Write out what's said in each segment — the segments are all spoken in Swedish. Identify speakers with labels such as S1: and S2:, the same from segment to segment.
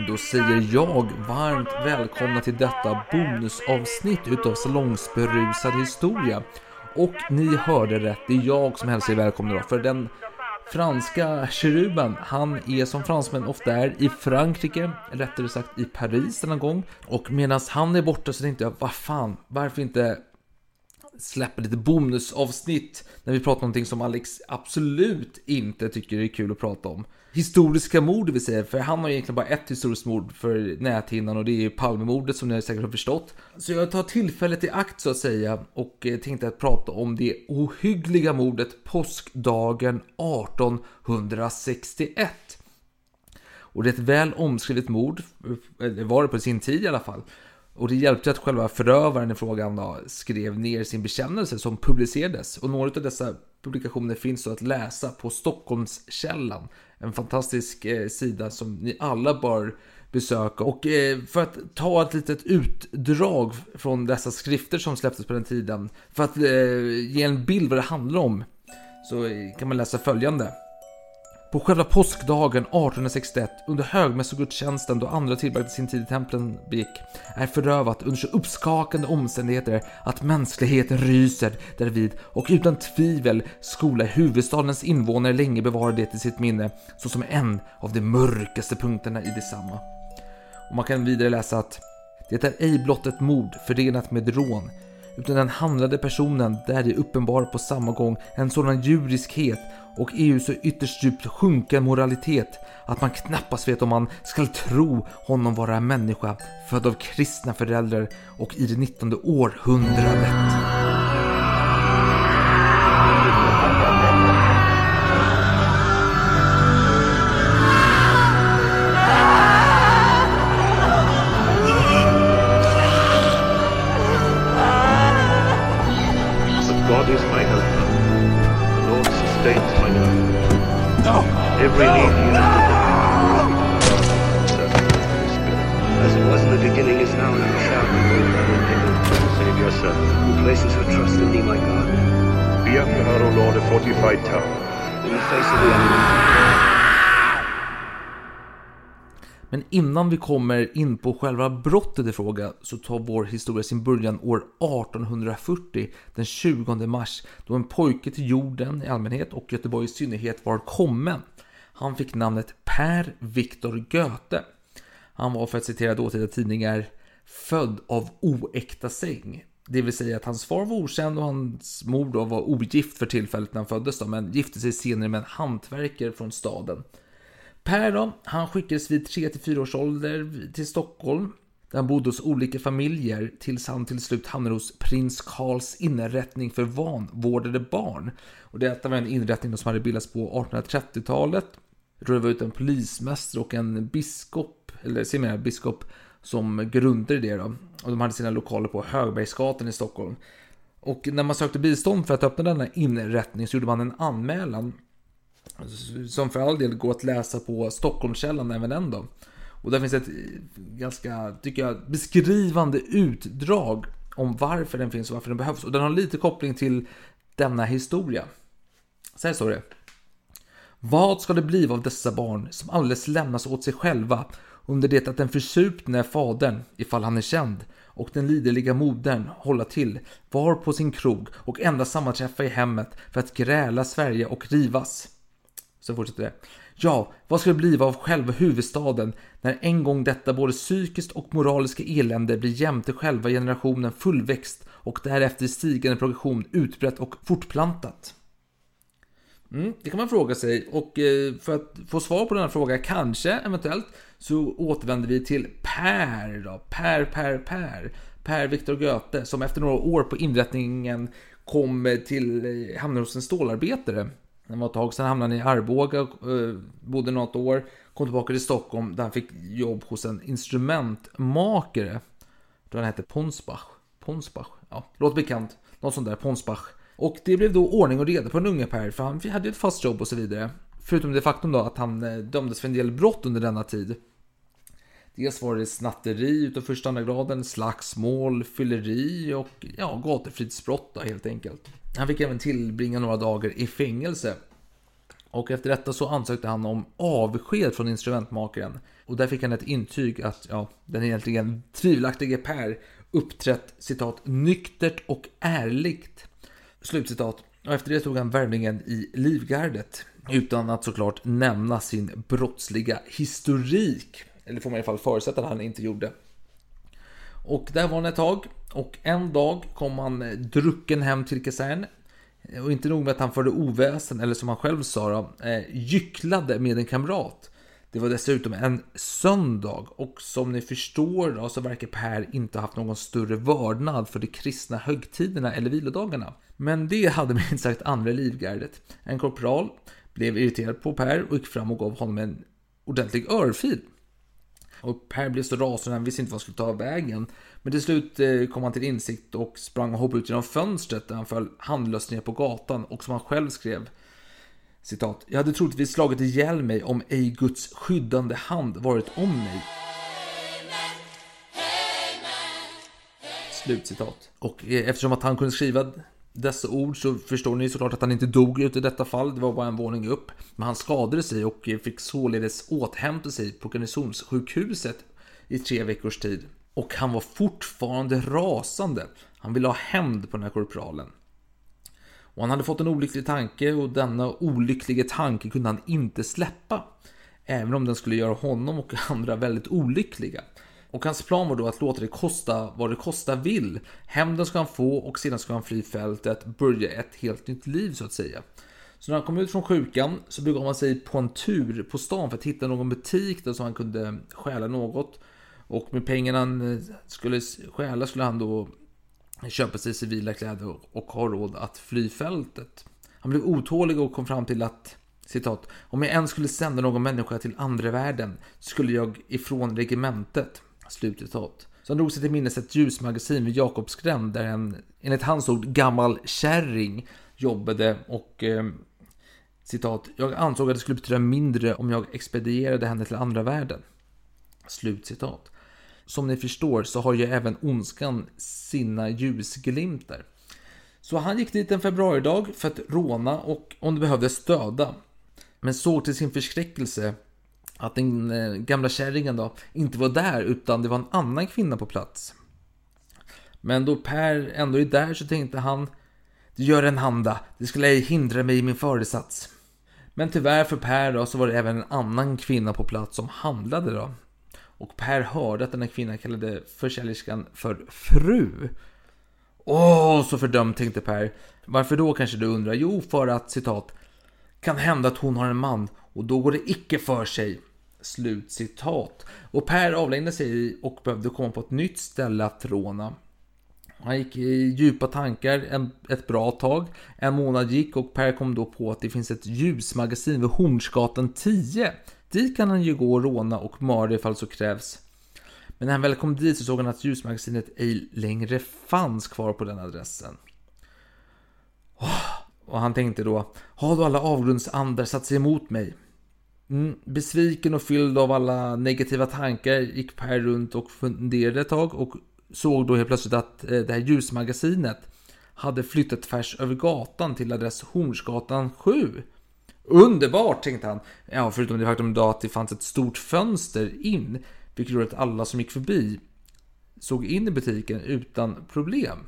S1: Men då säger jag varmt välkomna till detta bonusavsnitt utav Salongsberusad historia. Och ni hörde rätt, det är jag som hälsar er välkomna då, för den franska keruben, han är som fransmän ofta är i Frankrike, rättare sagt i Paris denna gång. Och medan han är borta så tänkte jag, vad fan, varför inte släppa lite bonusavsnitt när vi pratar om någonting som Alex absolut inte tycker är kul att prata om. Historiska mord det vill säga, för han har egentligen bara ett historiskt mord för näthinnan och det är Palmemordet som ni säkert har förstått. Så jag tar tillfället i akt så att säga och eh, tänkte att prata om det ohyggliga mordet påskdagen 1861. Och det är ett väl omskrivet mord, eh, det var det på sin tid i alla fall. Och det hjälpte att själva förövaren i frågan då, skrev ner sin bekännelse som publicerades. Och några av dessa publikationer finns då att läsa på Stockholmskällan. En fantastisk eh, sida som ni alla bör besöka. Och eh, för att ta ett litet utdrag från dessa skrifter som släpptes på den tiden. För att eh, ge en bild vad det handlar om. Så kan man läsa följande. På själva påskdagen 1861 under högmässogudstjänsten då andra tillbragte sin tid i templen begick är förövat under så uppskakande omständigheter att mänskligheten ryser därvid och utan tvivel skola huvudstadens invånare länge bevara det i sitt minne såsom en av de mörkaste punkterna i detsamma. Och man kan vidare läsa att det är ej blott ett mord förenat med rån utan den handlade personen där uppenbar på samma gång en sådan djuriskhet och EU så ytterst djupt sjunken moralitet att man knappast vet om man skall tro honom vara en människa född av kristna föräldrar och i det 19 århundradet. Men innan vi kommer in på själva brottet i fråga så tar vår historia sin början år 1840 den 20 mars då en pojke till jorden i allmänhet och Göteborg i synnerhet var kommen. Han fick namnet Per Viktor Goethe. Han var för att citera dåtida tidningar född av oäkta säng. Det vill säga att hans far var okänd och hans mor då var ogift för tillfället när han föddes då, men gifte sig senare med en hantverkare från staden. Per då, han skickades vid 3-4 års ålder till Stockholm. Där han bodde hos olika familjer tills han till slut hamnade hos prins Karls inrättning för vanvårdade barn. Och detta var en inrättning som hade bildats på 1830-talet. Jag tror det var ut en polismästare och en biskop, eller sedermera biskop, som grundade det då. Och de hade sina lokaler på Högbergsgatan i Stockholm. Och när man sökte bistånd för att öppna denna inrättning så gjorde man en anmälan som för all del går att läsa på Stockholmskällan även den då. Och där finns ett ganska, tycker jag, beskrivande utdrag om varför den finns och varför den behövs. Och den har lite koppling till denna historia. Så här står det. Vad ska det bli av dessa barn som alldeles lämnas åt sig själva under det att den försupne fadern, ifall han är känd, och den liderliga modern hålla till var på sin krog och endast sammanträffa i hemmet för att gräla Sverige och rivas. Så fortsätter det. Ja, vad ska det bli av själva huvudstaden när en gång detta både psykiskt och moraliska elände blir jämte själva generationen fullväxt och därefter i stigande progression utbrett och fortplantat? Mm, det kan man fråga sig och eh, för att få svar på den här frågan, kanske eventuellt, så återvänder vi till Per då. Per, Per, Per. Per Viktor Goethe som efter några år på inrättningen kom till, eh, hamnade hos en stålarbetare. Det var ett tag sedan hamnade han i Arboga, eh, bodde något år, kom tillbaka till Stockholm där han fick jobb hos en instrumentmakare. Då tror han hette Ponsbach. Ponsbach, ja, låter bekant. Något sånt där, Ponsbach. Och det blev då ordning och reda på den unge Per, för han hade ju ett fast jobb och så vidare. Förutom det faktum då att han eh, dömdes för en del brott under denna tid. Dels var det snatteri utav första andra graden, slagsmål, fylleri och ja, gatufridsbrott helt enkelt. Han fick även tillbringa några dagar i fängelse. Och efter detta så ansökte han om avsked från instrumentmakaren. Och där fick han ett intyg att ja, den egentligen tvivelaktige Per uppträtt citat nyktert och ärligt. Slutcitat. Och efter det tog han värvningen i Livgardet. Utan att såklart nämna sin brottsliga historik. Eller får man i alla fall förutsätta att han inte gjorde. Och där var han ett tag. Och en dag kom han drucken hem till kasern. Och inte nog med att han förde oväsen, eller som han själv sa då, eh, gycklade med en kamrat. Det var dessutom en söndag och som ni förstår då, så verkar Per inte ha haft någon större vördnad för de kristna högtiderna eller vilodagarna. Men det hade minst sagt andra livgardet. En korpral blev irriterad på Per och gick fram och gav honom en ordentlig örfil. Och Per blev så rasande, han visste inte vad han skulle ta vägen. Men till slut eh, kom han till insikt och sprang och hoppade ut genom fönstret där han föll handlöst ner på gatan och som han själv skrev Citat. Jag hade troligtvis slagit ihjäl mig om ej Guds skyddande hand varit om mig. Slutcitat. Och eh, eftersom att han kunde skriva dessa ord så förstår ni såklart att han inte dog ut i detta fall. Det var bara en våning upp. Men han skadade sig och fick således återhämta sig på garnisonssjukhuset i tre veckors tid. Och han var fortfarande rasande. Han ville ha hämnd på den här korpralen. Och han hade fått en olycklig tanke och denna olyckliga tanke kunde han inte släppa. Även om den skulle göra honom och andra väldigt olyckliga. Och hans plan var då att låta det kosta vad det kosta vill. Hämnden ska han få och sedan ska han fly fältet, börja ett helt nytt liv så att säga. Så när han kom ut från sjukan så begav han sig på en tur på stan för att hitta någon butik där som han kunde stjäla något. Och med pengarna han eh, skulle stjäla skulle han då köpa sig civila kläder och ha råd att fly fältet. Han blev otålig och kom fram till att citat, om jag ens skulle sända någon människa till andra världen skulle jag ifrån regementet. Slutcitat. Så han drog sig till minnes ett ljusmagasin vid Jakobsgränd där en, enligt hans ord, gammal kärring jobbade och eh, citat, jag ansåg att det skulle betyda mindre om jag expedierade henne till andra världen. Slutcitat. Som ni förstår så har ju även ondskan sina ljusglimtar. Så han gick dit en februaridag för att råna och om det behövdes döda. Men såg till sin förskräckelse att den eh, gamla kärringen då inte var där utan det var en annan kvinna på plats. Men då Per ändå är där så tänkte han Det gör en handa, det skulle ej hindra mig i min föresats. Men tyvärr för Per då så var det även en annan kvinna på plats som handlade då. Och Per hörde att den här kvinnan kallade försäljerskan för fru. Åh, så fördömt tänkte Per. Varför då kanske du undrar? Jo, för att citat kan hända att hon har en man och då går det icke för sig. Slutcitat. Och Per avlägnade sig och behövde komma på ett nytt ställe att råna. Han gick i djupa tankar en, ett bra tag. En månad gick och Per kom då på att det finns ett ljusmagasin vid Hornsgatan 10. Dit kan han ju gå och råna och mörda ifall så krävs. Men när han väl kom dit så såg han att ljusmagasinet ej längre fanns kvar på den adressen. Och han tänkte då, har då alla avgrundsandar satt sig emot mig? Mm, besviken och fylld av alla negativa tankar gick Per runt och funderade ett tag och såg då helt plötsligt att eh, det här ljusmagasinet hade flyttat tvärs över gatan till adress Hornsgatan 7. Underbart tänkte han. Ja, förutom det faktum då att det fanns ett stort fönster in, vilket gjorde att alla som gick förbi såg in i butiken utan problem.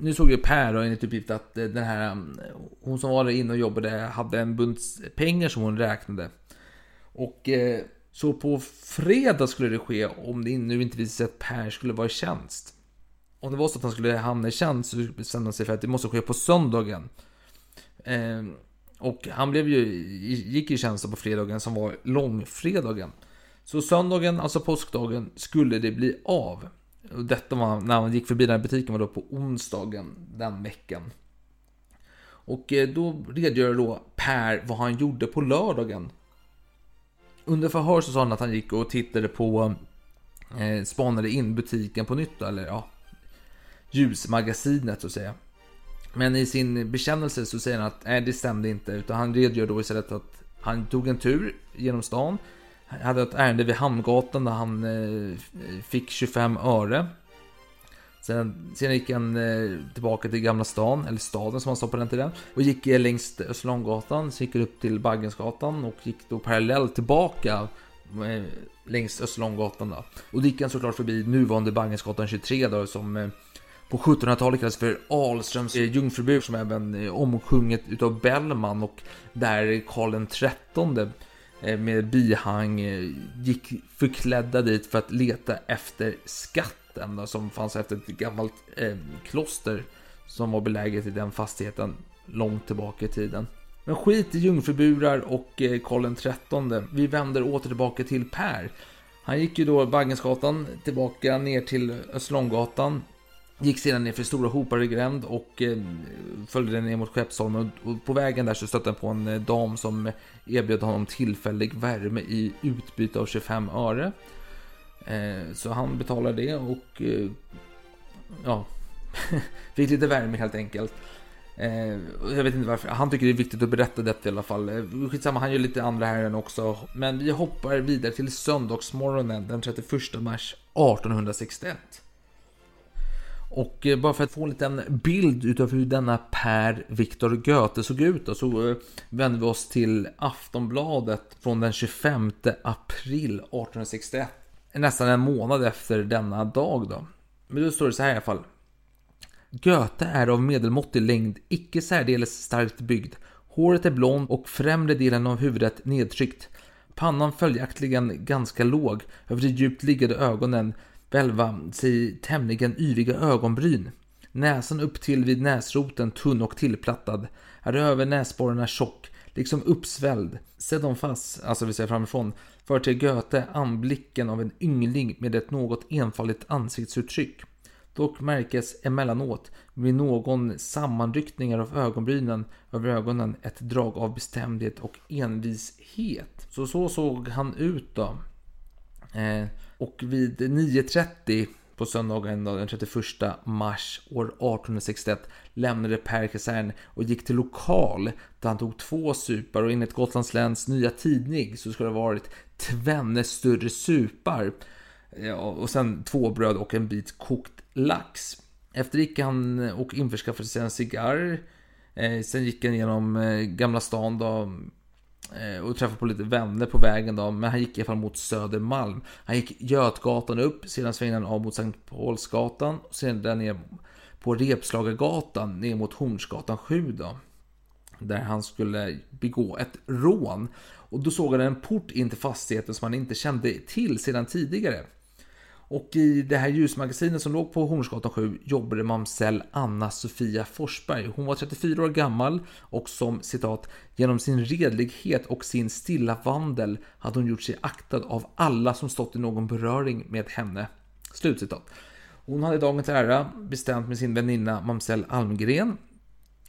S1: Nu såg ju Per då enligt uppgift att eh, den här mm, hon som var där inne och jobbade hade en bunt pengar som hon räknade. Och eh, så på fredag skulle det ske om det nu inte visade sig att Per skulle vara i tjänst. Om det var så att han skulle hamna i tjänst så bestämde han sig för att det måste ske på söndagen. Eh, och han blev ju, gick i tjänst på fredagen som var långfredagen. Så söndagen, alltså påskdagen, skulle det bli av. Och detta var när man gick förbi den här butiken var då på onsdagen den veckan. Och eh, då redogör då Per vad han gjorde på lördagen. Under förhör så sa han att han gick och tittade på, eh, spanade in butiken på nytt, eller ja, ljusmagasinet så att säga. Men i sin bekännelse så säger han att nej, det stämde inte, utan han redogör då istället att han tog en tur genom stan, hade ett ärende vid Hamngatan där han eh, fick 25 öre. Sen, sen gick han eh, tillbaka till Gamla stan, eller staden som han sa på den tiden. Och gick eh, längs Österlånggatan, så gick han upp till Baggensgatan och gick då parallellt tillbaka eh, längs Österlånggatan. Då. Och då gick han såklart förbi nuvarande Baggensgatan 23 då, som eh, på 1700-talet kallades för Alströms eh, jungfrubruk som även eh, omsjunget utav Bellman och där Karl XIII Eh, med bihang eh, gick förklädda dit för att leta efter skatten då, som fanns efter ett gammalt eh, kloster som var beläget i den fastigheten långt tillbaka i tiden. Men skit i jungfruburar och eh, Karl XIII. Vi vänder åter tillbaka till Per. Han gick ju då Baggensgatan tillbaka ner till Österlånggatan Gick sedan ner för Stora Hoparegränd och eh, följde den ner mot Skeppsholmen. Och på vägen där så stötte han på en eh, dam som erbjöd honom tillfällig värme i utbyte av 25 öre. Eh, så han betalade det och eh, ja, fick lite värme helt enkelt. Eh, jag vet inte varför. Han tycker det är viktigt att berätta detta i alla fall. Eh, skitsamma, han gör lite andra här också. Men vi hoppar vidare till söndagsmorgonen den 31 mars 1861. Och eh, bara för att få en liten bild utav hur denna Per Viktor Goethe såg ut då, så eh, vänder vi oss till Aftonbladet från den 25 april 1861. Nästan en månad efter denna dag då. Men då står det så här i alla fall. Goethe är av medelmåttig längd, icke särdeles starkt byggd. Håret är blond och främre delen av huvudet nedtryckt. Pannan följaktligen ganska låg över de djupt liggande ögonen välva sig tämligen yviga ögonbryn. Näsan upp till vid näsroten tunn och tillplattad. Här över näsborrarna tjock, liksom uppsvälld. Sedonfass, alltså vi säger framifrån, för till Goethe anblicken av en yngling med ett något enfaldigt ansiktsuttryck. Dock märkes emellanåt vid någon sammanryckningar av ögonbrynen över ögonen ett drag av bestämdhet och envishet. Så så såg han ut då. Eh, och vid 9.30 på söndagen den 31 mars år 1861 lämnade Per kasern och gick till lokal där han tog två supar och enligt Gotlands läns nya tidning så skulle det ha varit tvenne större supar. Och sen två bröd och en bit kokt lax. Efter gick han och införskaffade sig en cigarr. Eh, sen gick han genom eh, Gamla stan då, Eh, och träffade på lite vänner på vägen då, men han gick i alla fall mot Södermalm. Han gick Götgatan upp, sedan svängde han av mot Sankt Paulsgatan och sedan där ner på Repslagargatan ner mot Hornsgatan 7 då. Där han skulle begå ett rån. Och då såg han en port in till fastigheten som han inte kände till sedan tidigare. Och i det här ljusmagasinet som låg på Hornsgatan 7 jobbade mamsell Anna-Sofia Forsberg. Hon var 34 år gammal och som citat genom sin redlighet och sin stilla vandel hade hon gjort sig aktad av alla som stått i någon beröring med henne. Slutcitat. Hon hade dagens ära bestämt med sin väninna mamsell Almgren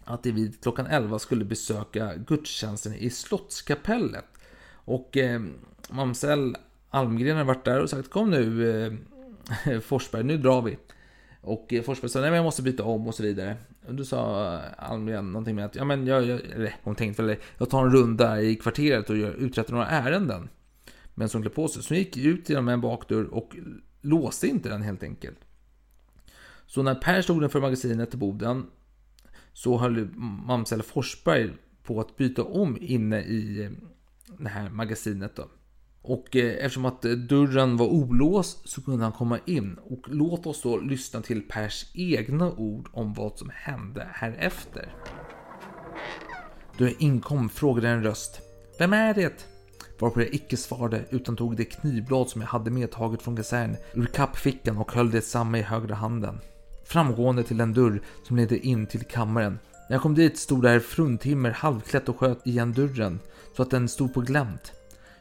S1: att de vid klockan 11 skulle besöka gudstjänsten i Slottskapellet. Och eh, mamsell Almgren hade varit där och sagt kom nu eh, Forsberg, nu drar vi. Och eh, Forsberg sa nej men jag måste byta om och så vidare. Och då sa Almgren någonting med att ja men jag, jag eller hon tänkte väl jag tar en runda i kvarteret och gör, uträttar några ärenden. Men som klä på sig. Så hon gick ut genom en bakdörr och låste inte den helt enkelt. Så när Per stod inför magasinet till Boden så höll mamsell Forsberg på att byta om inne i eh, det här magasinet då. Och eh, eftersom att eh, dörren var olåst så kunde han komma in. Och låt oss då lyssna till Pers egna ord om vad som hände härefter. Då jag inkom frågade en röst. Vem är det? Varpå jag icke svarade utan tog det knivblad som jag hade medtaget från kasern ur kappfickan och höll det samma i högra handen. Framgående till en dörr som ledde in till kammaren. När jag kom dit stod där fruntimmer halvklätt och sköt igen dörren så att den stod på glänt.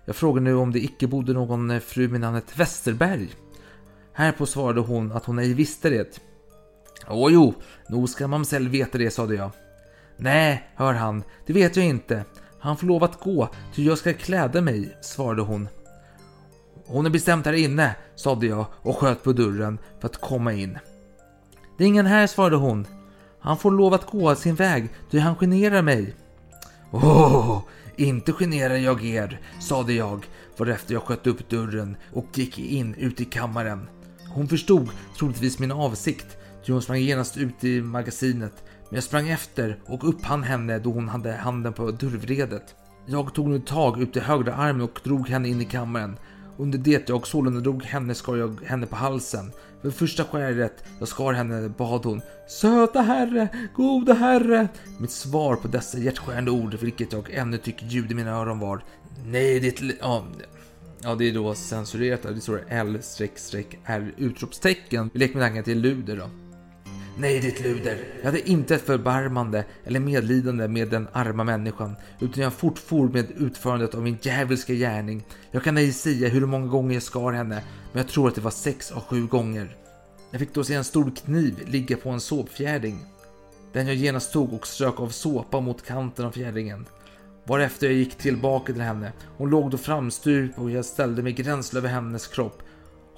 S1: Jag frågade nu om det icke bodde någon eh, fru med namnet Westerberg. Härpå svarade hon att hon ej visste det. Åh jo, nog ska mamsell veta det, sade jag. Nej, hör han, det vet jag inte. Han får lov att gå, ty jag ska kläda mig, svarade hon. Hon är bestämt här inne, sade jag och sköt på dörren för att komma in. Det är ingen här, svarade hon. Han får lov att gå sin väg, ty han generar mig. Åh, inte generar jag er, sade jag, varefter jag sköt upp dörren och gick in ut i kammaren. Hon förstod troligtvis min avsikt, Ty hon sprang genast ut i magasinet. Men jag sprang efter och upphann henne då hon hade handen på dörrvredet. Jag tog nu tag ut i högra armen och drog henne in i kammaren. Under det jag sålunda drog henne skar jag henne på halsen. För första skäret jag skar henne bad hon Söta herre, gode herre. Mitt svar på dessa hjärtskärande ord, vilket jag ännu tycker ljud i mina öron var Nej, ditt... Ja, ja, det är då censurerat. Det står L-R utropstecken. Vi leker med tanken till luder då. Nej, ditt luder. Jag hade inte ett förbarmande eller medlidande med den arma människan, utan jag fortfor med utförandet av min djävulska gärning. Jag kan ej säga hur många gånger jag skar henne, men jag tror att det var sex av sju gånger. Jag fick då se en stor kniv ligga på en såpfjärding. Den jag genast tog och strök av såpa mot kanten av fjärdingen. Varefter jag gick tillbaka till henne. Hon låg då framstup och jag ställde mig gränsle över hennes kropp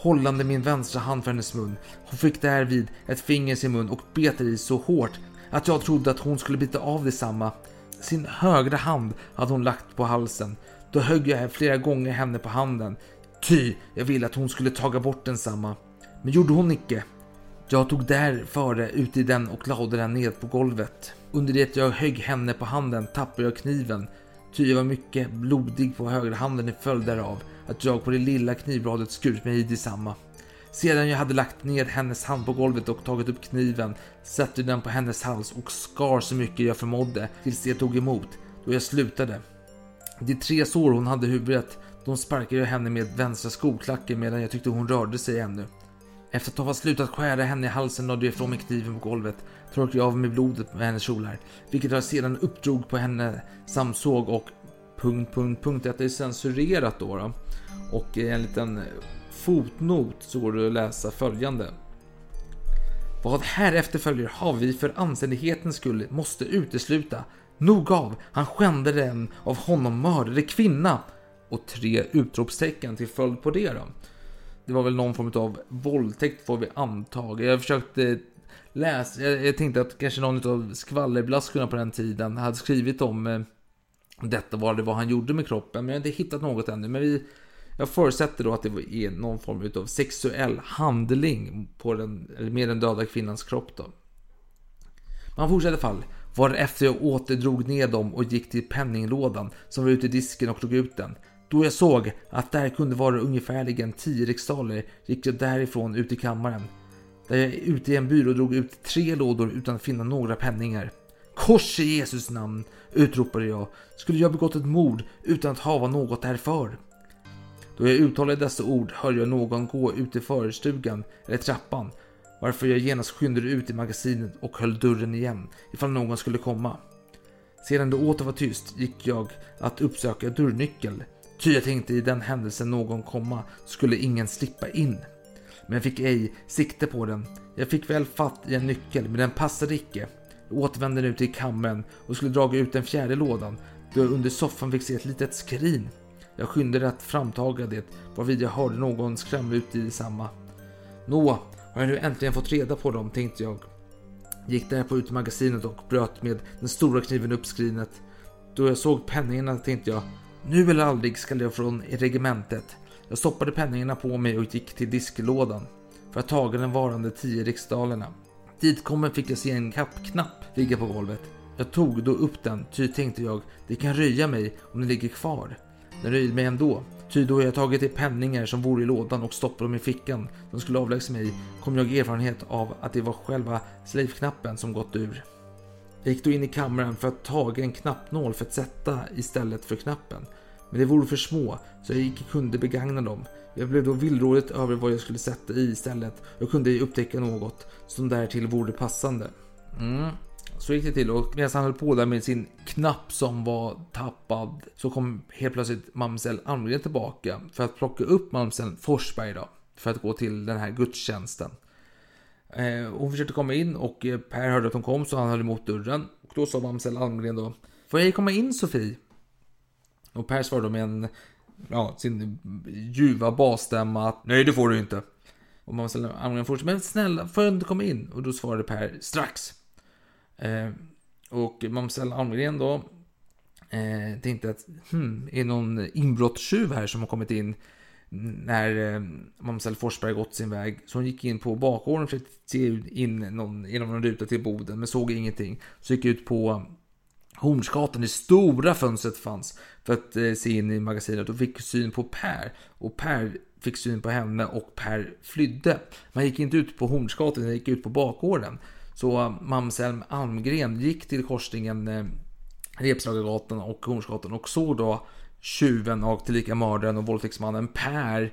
S1: hållande min vänstra hand för hennes mun. Hon fick därvid ett finger i sin mun och bet i så hårt att jag trodde att hon skulle bita av detsamma. Sin högra hand hade hon lagt på halsen. Då högg jag flera gånger henne på handen, ty jag ville att hon skulle taga bort densamma. Men gjorde hon icke. Jag tog därföre ut i den och lade den ned på golvet. Under det jag högg henne på handen tappade jag kniven, ty jag var mycket blodig på högra handen i följd därav att jag på det lilla knivbladet skurit mig i detsamma. Sedan jag hade lagt ner hennes hand på golvet och tagit upp kniven satte den på hennes hals och skar så mycket jag förmådde tills det tog emot, då jag slutade. De tre sår hon hade i huvudet, de sparkade jag henne med vänstra skoklacken medan jag tyckte hon rörde sig ännu. Efter att ha slutat skära henne i halsen lade jag ifrån mig kniven på golvet, torkade jag av mig blodet med hennes kjolar, vilket jag sedan uppdrog på henne samsåg och punkt, punkt, punkt. Detta är censurerat då. då. Och i en liten fotnot så går det att läsa följande. Vad härefter följer har vi för anständighetens skull måste utesluta. Nog av, han skände den av honom mördade kvinna. Och tre utropstecken till följd på det då. Det var väl någon form av våldtäkt får vi anta. Jag försökte läst, jag, jag tänkte att kanske någon av skvallerblaskorna på den tiden hade skrivit om eh, detta, vad det var han gjorde med kroppen. Men jag har inte hittat något ännu. Men vi, jag förutsätter då att det är någon form av sexuell handling på den, med den döda kvinnans kropp. Då. Man fortsätter i fall. Varefter jag återdrog ner dem och gick till penninglådan som var ute i disken och tog ut den. Då jag såg att där kunde vara ungefärligen 10 riksdaler gick jag därifrån ut i kammaren. Där jag ute i en byrå drog ut tre lådor utan att finna några penningar. Kors i Jesus namn, utropade jag. Skulle jag begått ett mord utan att hava något därför? Då jag uttalade dessa ord hörde jag någon gå ut i förstugan eller trappan, varför jag genast skyndade ut i magasinet och höll dörren igen ifall någon skulle komma. Sedan det åter var tyst gick jag att uppsöka dörrnyckel, ty jag tänkte i den händelsen någon komma skulle ingen slippa in. Men jag fick ej sikte på den. Jag fick väl fatt i en nyckel, men den passade icke. Jag återvände nu till kammen och skulle dra ut den fjärde lådan, då jag under soffan fick se ett litet skrin jag skyndade att framtaga det, varvid jag hörde någon skrämma ut i detsamma. Nå, har jag nu äntligen fått reda på dem, tänkte jag. Gick därpå ut i magasinet och bröt med den stora kniven upp skrinet. Då jag såg penningarna tänkte jag, nu eller aldrig skall jag från regementet. Jag stoppade penningarna på mig och gick till disklådan för att taga den varande tio riksdalerna. Ditkommen fick jag se en kappknapp ligga på golvet. Jag tog då upp den, ty tänkte jag, det kan röja mig om den ligger kvar. Den röjde mig ändå. Ty då jag tagit de penningar som vore i lådan och stoppat dem i fickan som skulle avlägsna mig kom jag erfarenhet av att det var själva slave-knappen som gått ur. Jag gick då in i kammaren för att taga en knappnål för att sätta istället för knappen. Men de vore för små så jag icke kunde begagna dem. Jag blev då villrådigt över vad jag skulle sätta i istället. Jag kunde upptäcka något som därtill vore passande. Mm. Så gick det till och medan han höll på där med sin knapp som var tappad så kom helt plötsligt mamsell Almgren tillbaka för att plocka upp mamsell Forsberg då. För att gå till den här gudstjänsten. Eh, hon försökte komma in och eh, Per hörde att hon kom så han höll emot dörren. Och då sa mamsell Almgren då Får jag komma in Sofie? Och Per svarade med en, ja, sin ljuva basstämma att Nej det får du inte. Och mamsell Almgren fortsatte Men snälla, får jag inte komma in? Och då svarade Per strax. Eh, och mamsell Almgren då eh, tänkte att hmm, är någon inbrottstjuv här som har kommit in när eh, mamsell Forsberg gått sin väg. Så hon gick in på bakgården och försökte se in någon, genom någon ruta till boden, men såg ingenting. Så gick ut på Hornsgatan, det stora fönstret fanns för att eh, se in i magasinet och fick syn på Per. Och Per fick syn på henne och Per flydde. Man gick inte ut på Hornsgatan, man gick ut på bakgården. Så uh, Mamselm Almgren gick till korsningen eh, Repslagargatan och Hornsgatan och såg då tjuven och tillika mördaren och våldtäktsmannen Per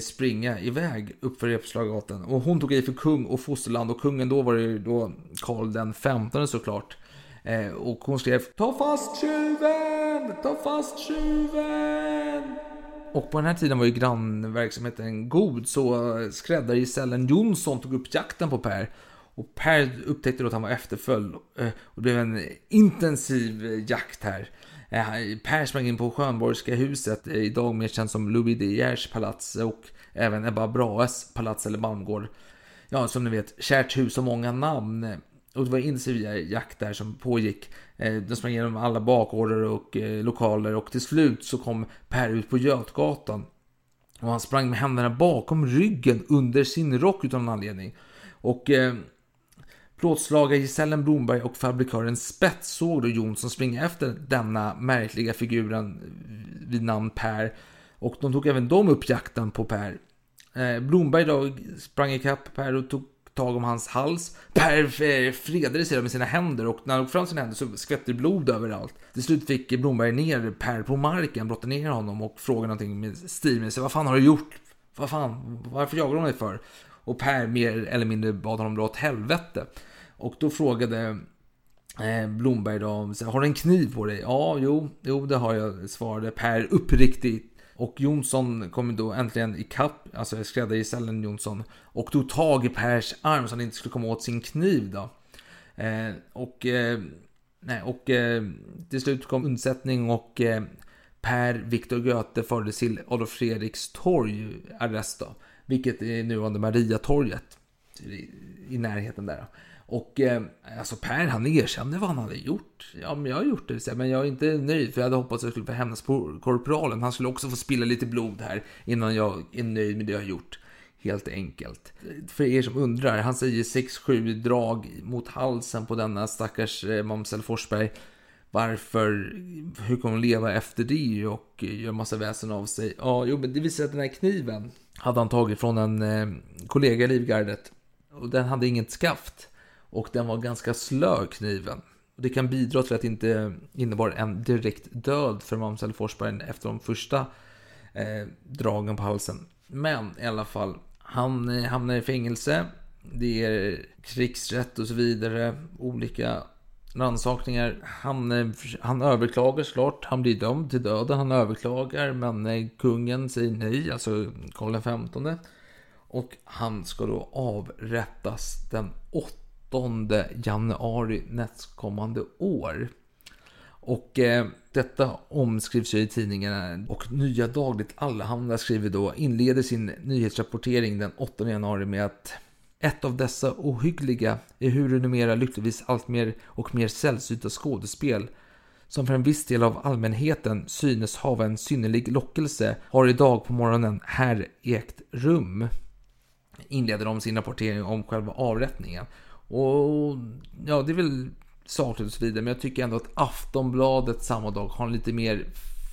S1: springa iväg uppför Repslagargatan. Och hon tog i för kung och fosterland och kungen då var det ju då Karl den 15 såklart. Eh, och hon skrev Ta fast tjuven! Ta fast tjuven! Och på den här tiden var ju grannverksamheten god så skräddargesällen Jonsson tog upp jakten på Per. Och Per upptäckte då att han var efterföljd eh, och det blev en intensiv jakt här. Eh, per sprang in på Skönborgska huset, eh, idag mer känt som Louis De Geers palats och även Ebba Brahes palats eller Malmgård. Ja, som ni vet, kärt hus och många namn. Och det var jakt där som pågick. Eh, de sprang igenom alla bakgårdar och eh, lokaler och till slut så kom Per ut på Götgatan. Och han sprang med händerna bakom ryggen under sin rock utan någon anledning. Och eh, plåtslagargesällen Blomberg och fabrikören Spets såg då Jonsson springa efter denna märkliga figuren vid namn Per. Och de tog även de upp jakten på Per. Eh, Blomberg då sprang ikapp Per och tog tag om hans hals. Per fredade sig med sina händer och när han tog fram sina händer så skvätte blod överallt. Till slut fick Blomberg ner Per på marken, brottade ner honom och frågade någonting med stil med sig. Vad fan har du gjort? Vad fan, varför jagar de dig för? Och Per mer eller mindre bad honom dra åt helvete. Och då frågade eh, Blomberg då, har du en kniv på dig? Ja, jo, jo det har jag, svarade Per uppriktigt och Jonsson kom då äntligen ikapp, alltså skräddargesällen Jonsson, och tog tag i Pers arm så han inte skulle komma åt sin kniv då. Eh, och eh, nej, och eh, till slut kom undsättning och eh, Per Viktor Göte fördes till Adolf Fredriks torg arrest då, vilket är nuvarande Mariatorget i, i närheten där. Då. Och eh, alltså Per han erkände vad han hade gjort. Ja, men jag har gjort det, men jag är inte nöjd för jag hade hoppats att jag skulle få hämnas på korporalen. Han skulle också få spilla lite blod här innan jag är nöjd med det jag har gjort. Helt enkelt. För er som undrar, han säger 6-7 drag mot halsen på denna stackars eh, mamsell Forsberg. Varför, hur kommer hon leva efter det och eh, gör massa väsen av sig? Ja, jo, men det visar att den här kniven hade han tagit från en eh, kollega i Livgardet. Och den hade inget skaft. Och den var ganska slö, kniven. Det kan bidra till att det inte innebar en direkt död för Mamsell Forsberg efter de första eh, dragen på halsen. Men i alla fall, han eh, hamnar i fängelse. Det är krigsrätt och så vidare. Olika rannsakningar. Han, eh, han överklagar såklart. Han blir dömd till döden. Han överklagar men eh, kungen säger nej, alltså Karl XV. Och han ska då avrättas den 8 januari nästkommande år. Och eh, detta omskrivs ju i tidningarna och Nya Dagligt Allehanda skriver då inleder sin nyhetsrapportering den 8 januari med att ett av dessa ohyggliga, ehuru numera lyckligtvis allt mer och mer sällsynta skådespel som för en viss del av allmänheten synes hava en synnerlig lockelse har idag på morgonen här ägt rum. Inleder de sin rapportering om själva avrättningen. Och ja, det är väl sakligt och så vidare, men jag tycker ändå att Aftonbladet samma dag har en lite mer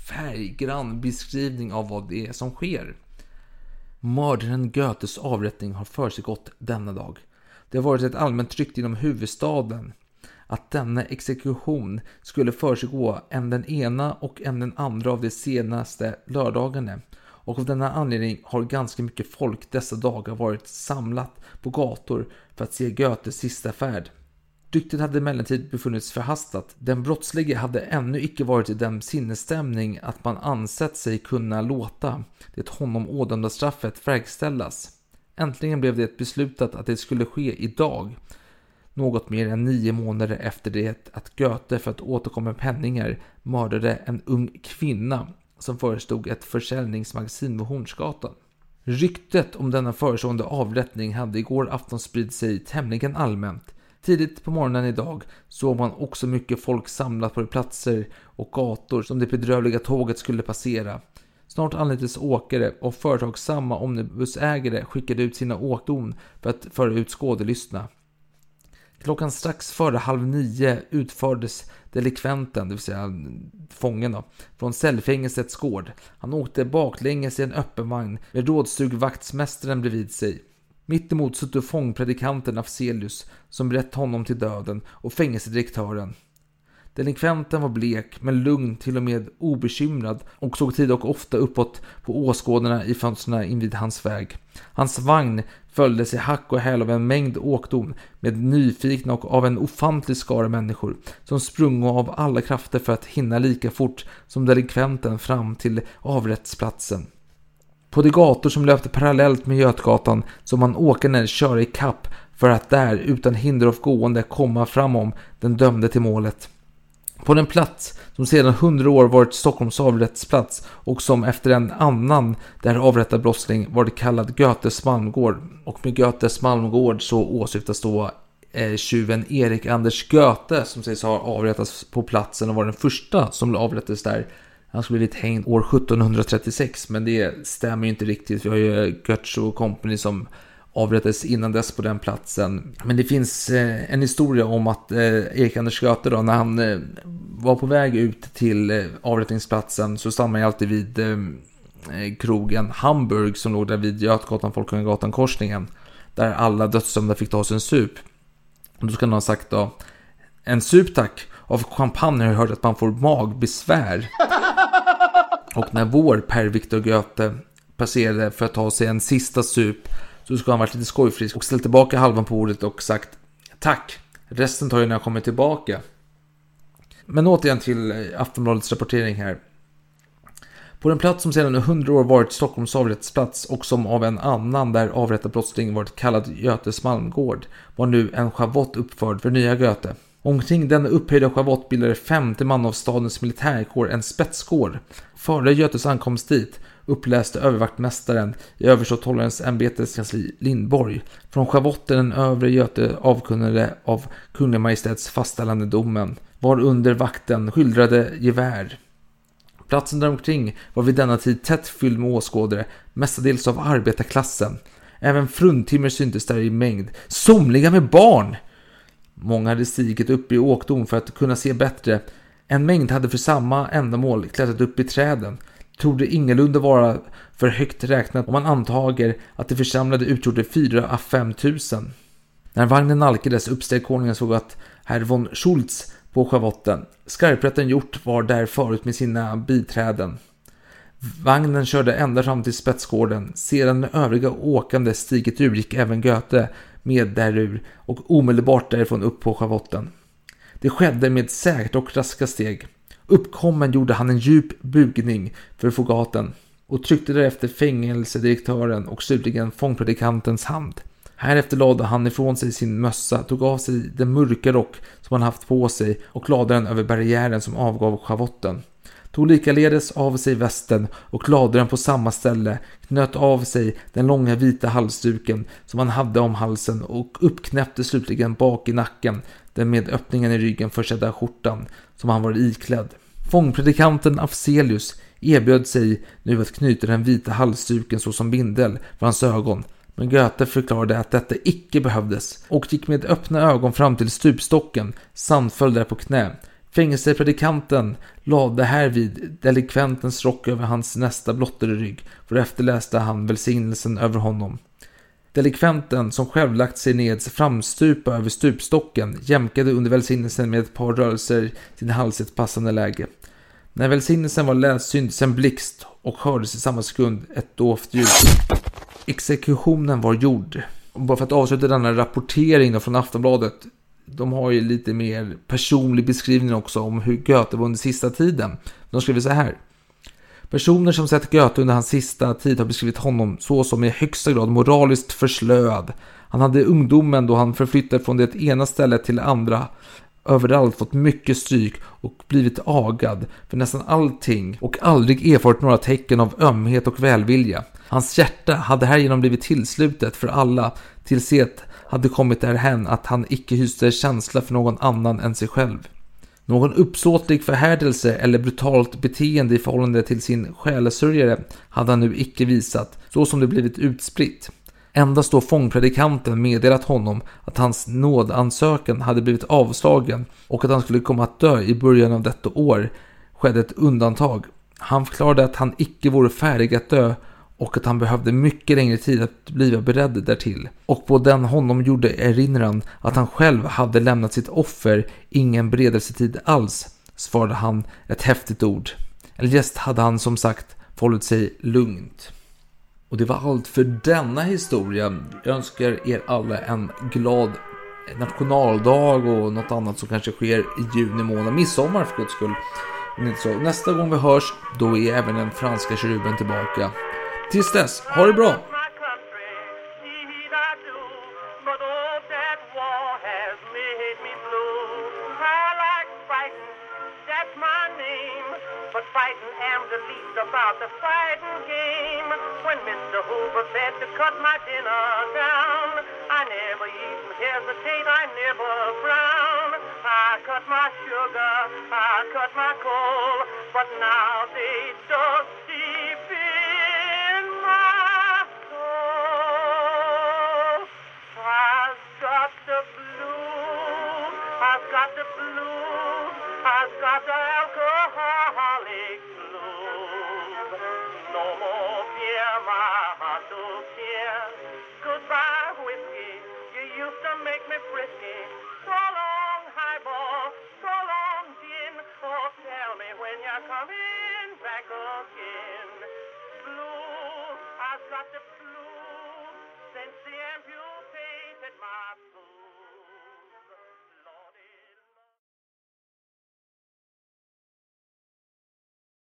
S1: färggrann beskrivning av vad det är som sker. Mördaren Goethes avrättning har försiggått denna dag. Det har varit ett allmänt tryck inom huvudstaden att denna exekution skulle försiggå än den ena och än den andra av de senaste lördagarna och av denna anledning har ganska mycket folk dessa dagar varit samlat på gator för att se Goethes sista färd. Ryktet hade emellertid befunnits förhastat. Den brottslige hade ännu icke varit i den sinnesstämning att man ansett sig kunna låta det honom ådömda straffet verkställas. Äntligen blev det beslutat att det skulle ske idag, något mer än nio månader efter det att Goethe för att återkomma med penningar mördade en ung kvinna som förestod ett försäljningsmagasin vid Hornsgatan. Ryktet om denna förestående avrättning hade igår afton spridit sig tämligen allmänt. Tidigt på morgonen idag såg man också mycket folk samlat på de platser och gator som det bedrövliga tåget skulle passera. Snart anlitades åkare och företagsamma omnibusägare skickade ut sina åkdon för att föra ut skådelystna. Klockan strax före halv nio utfördes delikventen, det vill säga fången då, från cellfängelsets gård. Han åkte baklänges i en öppen vagn med rådstugvaktsmästaren bredvid sig. Mittemot satt fångpredikanten Afzelius som brett honom till döden och fängelsedirektören. Delinkventen var blek, men lugn, till och med obekymrad och såg tid och ofta uppåt på åskådarna i fönstren invid hans väg. Hans vagn följdes i hack och häl av en mängd åkdon med nyfikna och av en ofantlig skara människor som sprungo av alla krafter för att hinna lika fort som delinkventen fram till avrättsplatsen. På de gator som löpte parallellt med Götgatan som man åkande köra i kapp för att där utan hinder av gående komma framom den dömde till målet. På den plats som sedan hundra år varit Stockholms avrättsplats och som efter en annan där avrättad brottsling varit kallad Götes Malmgård. Och med Götes Malmgård så åsyftas då eh, tjuven Erik Anders Göte som sägs ha avrättats på platsen och var den första som avrättades där. Han skulle blivit hängd år 1736 men det stämmer ju inte riktigt. Vi har ju Götz och Company som avrättades innan dess på den platsen. Men det finns eh, en historia om att eh, Erik Anders Göte då, när han eh, var på väg ut till eh, avrättningsplatsen så stannade han alltid vid eh, eh, krogen Hamburg som låg där vid Götgatan, Folkungagatan korsningen. Där alla dödsdömda fick ta sig en sup. Och då ska han ha sagt då, en sup tack, av champagne har jag hört att man får magbesvär. Och när vår Per Victor Göte passerade för att ta sig en sista sup så ska han varit lite skojfrisk och ställt tillbaka halvan på bordet och sagt tack. Resten tar jag när jag kommer tillbaka. Men återigen till eh, Aftonbladets rapportering här. På den plats som sedan 100 år varit Stockholms avrättsplats och som av en annan där avrättad brottsling varit kallad Götes Malmgård var nu en schavott uppförd för nya Göte. Omkring denna upphöjda schavott bildade femte man av stadens militärkår en spetsgård. Före Götes ankomst dit uppläste övervaktmästaren i överståthållarens ämbetes kansli Lindborg från schavotten den övre Göte avkunnade av Kungliga Majestäts fastställande domen var under vakten skildrade gevär. Platsen däromkring var vid denna tid tätt fylld med åskådare, mestadels av arbetarklassen. Även fruntimmer syntes där i mängd, somliga med barn. Många hade stigit upp i åkdom för att kunna se bättre. En mängd hade för samma ändamål klättrat upp i träden. Torde ingalunda vara för högt räknat om man antager att de församlade utgjorde 4 à 5 tusen. När vagnen nalkades uppsteg konungen såg att herr von Schultz på schavotten. Skarprätten gjort var där förut med sina biträden. Vagnen körde ända fram till spetsgården. Sedan med övriga åkande stigit ur gick även Göte med därur och omedelbart därifrån upp på schavotten. Det skedde med säkert och raska steg. Uppkommen gjorde han en djup bugning för fogaten och tryckte därefter fängelsedirektören och slutligen fångpredikantens hand. Härefter lade han ifrån sig sin mössa, tog av sig den mörka rock som han haft på sig och lade den över barriären som avgav schavotten. Tog likaledes av sig västen och lade den på samma ställe, knöt av sig den långa vita halsduken som han hade om halsen och uppknäppte slutligen bak i nacken den med öppningen i ryggen försedda skjortan som han var iklädd. Fångpredikanten Afzelius erbjöd sig nu att knyta den vita halsduken såsom bindel för hans ögon men Goethe förklarade att detta icke behövdes och gick med öppna ögon fram till stupstocken samt där på knä. Fängelsepredikanten lade härvid delikventens rock över hans nästa blottade rygg, för efterläste han välsignelsen över honom. Delikventen, som själv lagt sig ned framstupa över stupstocken, jämkade under välsignelsen med ett par rörelser sin hals i ett passande läge. När välsignelsen var läst syntes en blixt och hördes i samma sekund ett dovt ljud. Exekutionen var gjord. Och bara för att avsluta denna rapportering från Aftonbladet. De har ju lite mer personlig beskrivning också om hur Goethe var under sista tiden. De skriver så här. Personer som sett Goethe under hans sista tid har beskrivit honom så som i högsta grad moraliskt förslöad. Han hade ungdomen då han förflyttade från det ena stället till det andra överallt fått mycket stryk och blivit agad för nästan allting och aldrig erfarit några tecken av ömhet och välvilja. Hans hjärta hade härigenom blivit tillslutet för alla tills det hade kommit därhän att han icke hyste känsla för någon annan än sig själv. Någon uppsåtlig förhärdelse eller brutalt beteende i förhållande till sin själasörjare hade han nu icke visat, så som det blivit utspritt. Endast då fångpredikanten meddelat honom att hans nådansökan hade blivit avslagen och att han skulle komma att dö i början av detta år skedde ett undantag. Han förklarade att han icke vore färdig att dö och att han behövde mycket längre tid att bli beredd därtill. Och på den honom gjorde erinran att han själv hade lämnat sitt offer ingen beredelsetid alls, svarade han ett häftigt ord. Eljest hade han som sagt förhållit sig lugnt. Och det var allt för denna historia. Jag önskar er alla en glad nationaldag och något annat som kanske sker i juni månad. Midsommar för guds skull. Nästa gång vi hörs, då är även den franska keruben tillbaka. Tills dess, ha det bra!
S2: about the fighting game. When Mr. Hoover said to cut my dinner down, I never even hesitate, I never frown. I cut my sugar, I cut my coal, but now they just got the blues, I've got the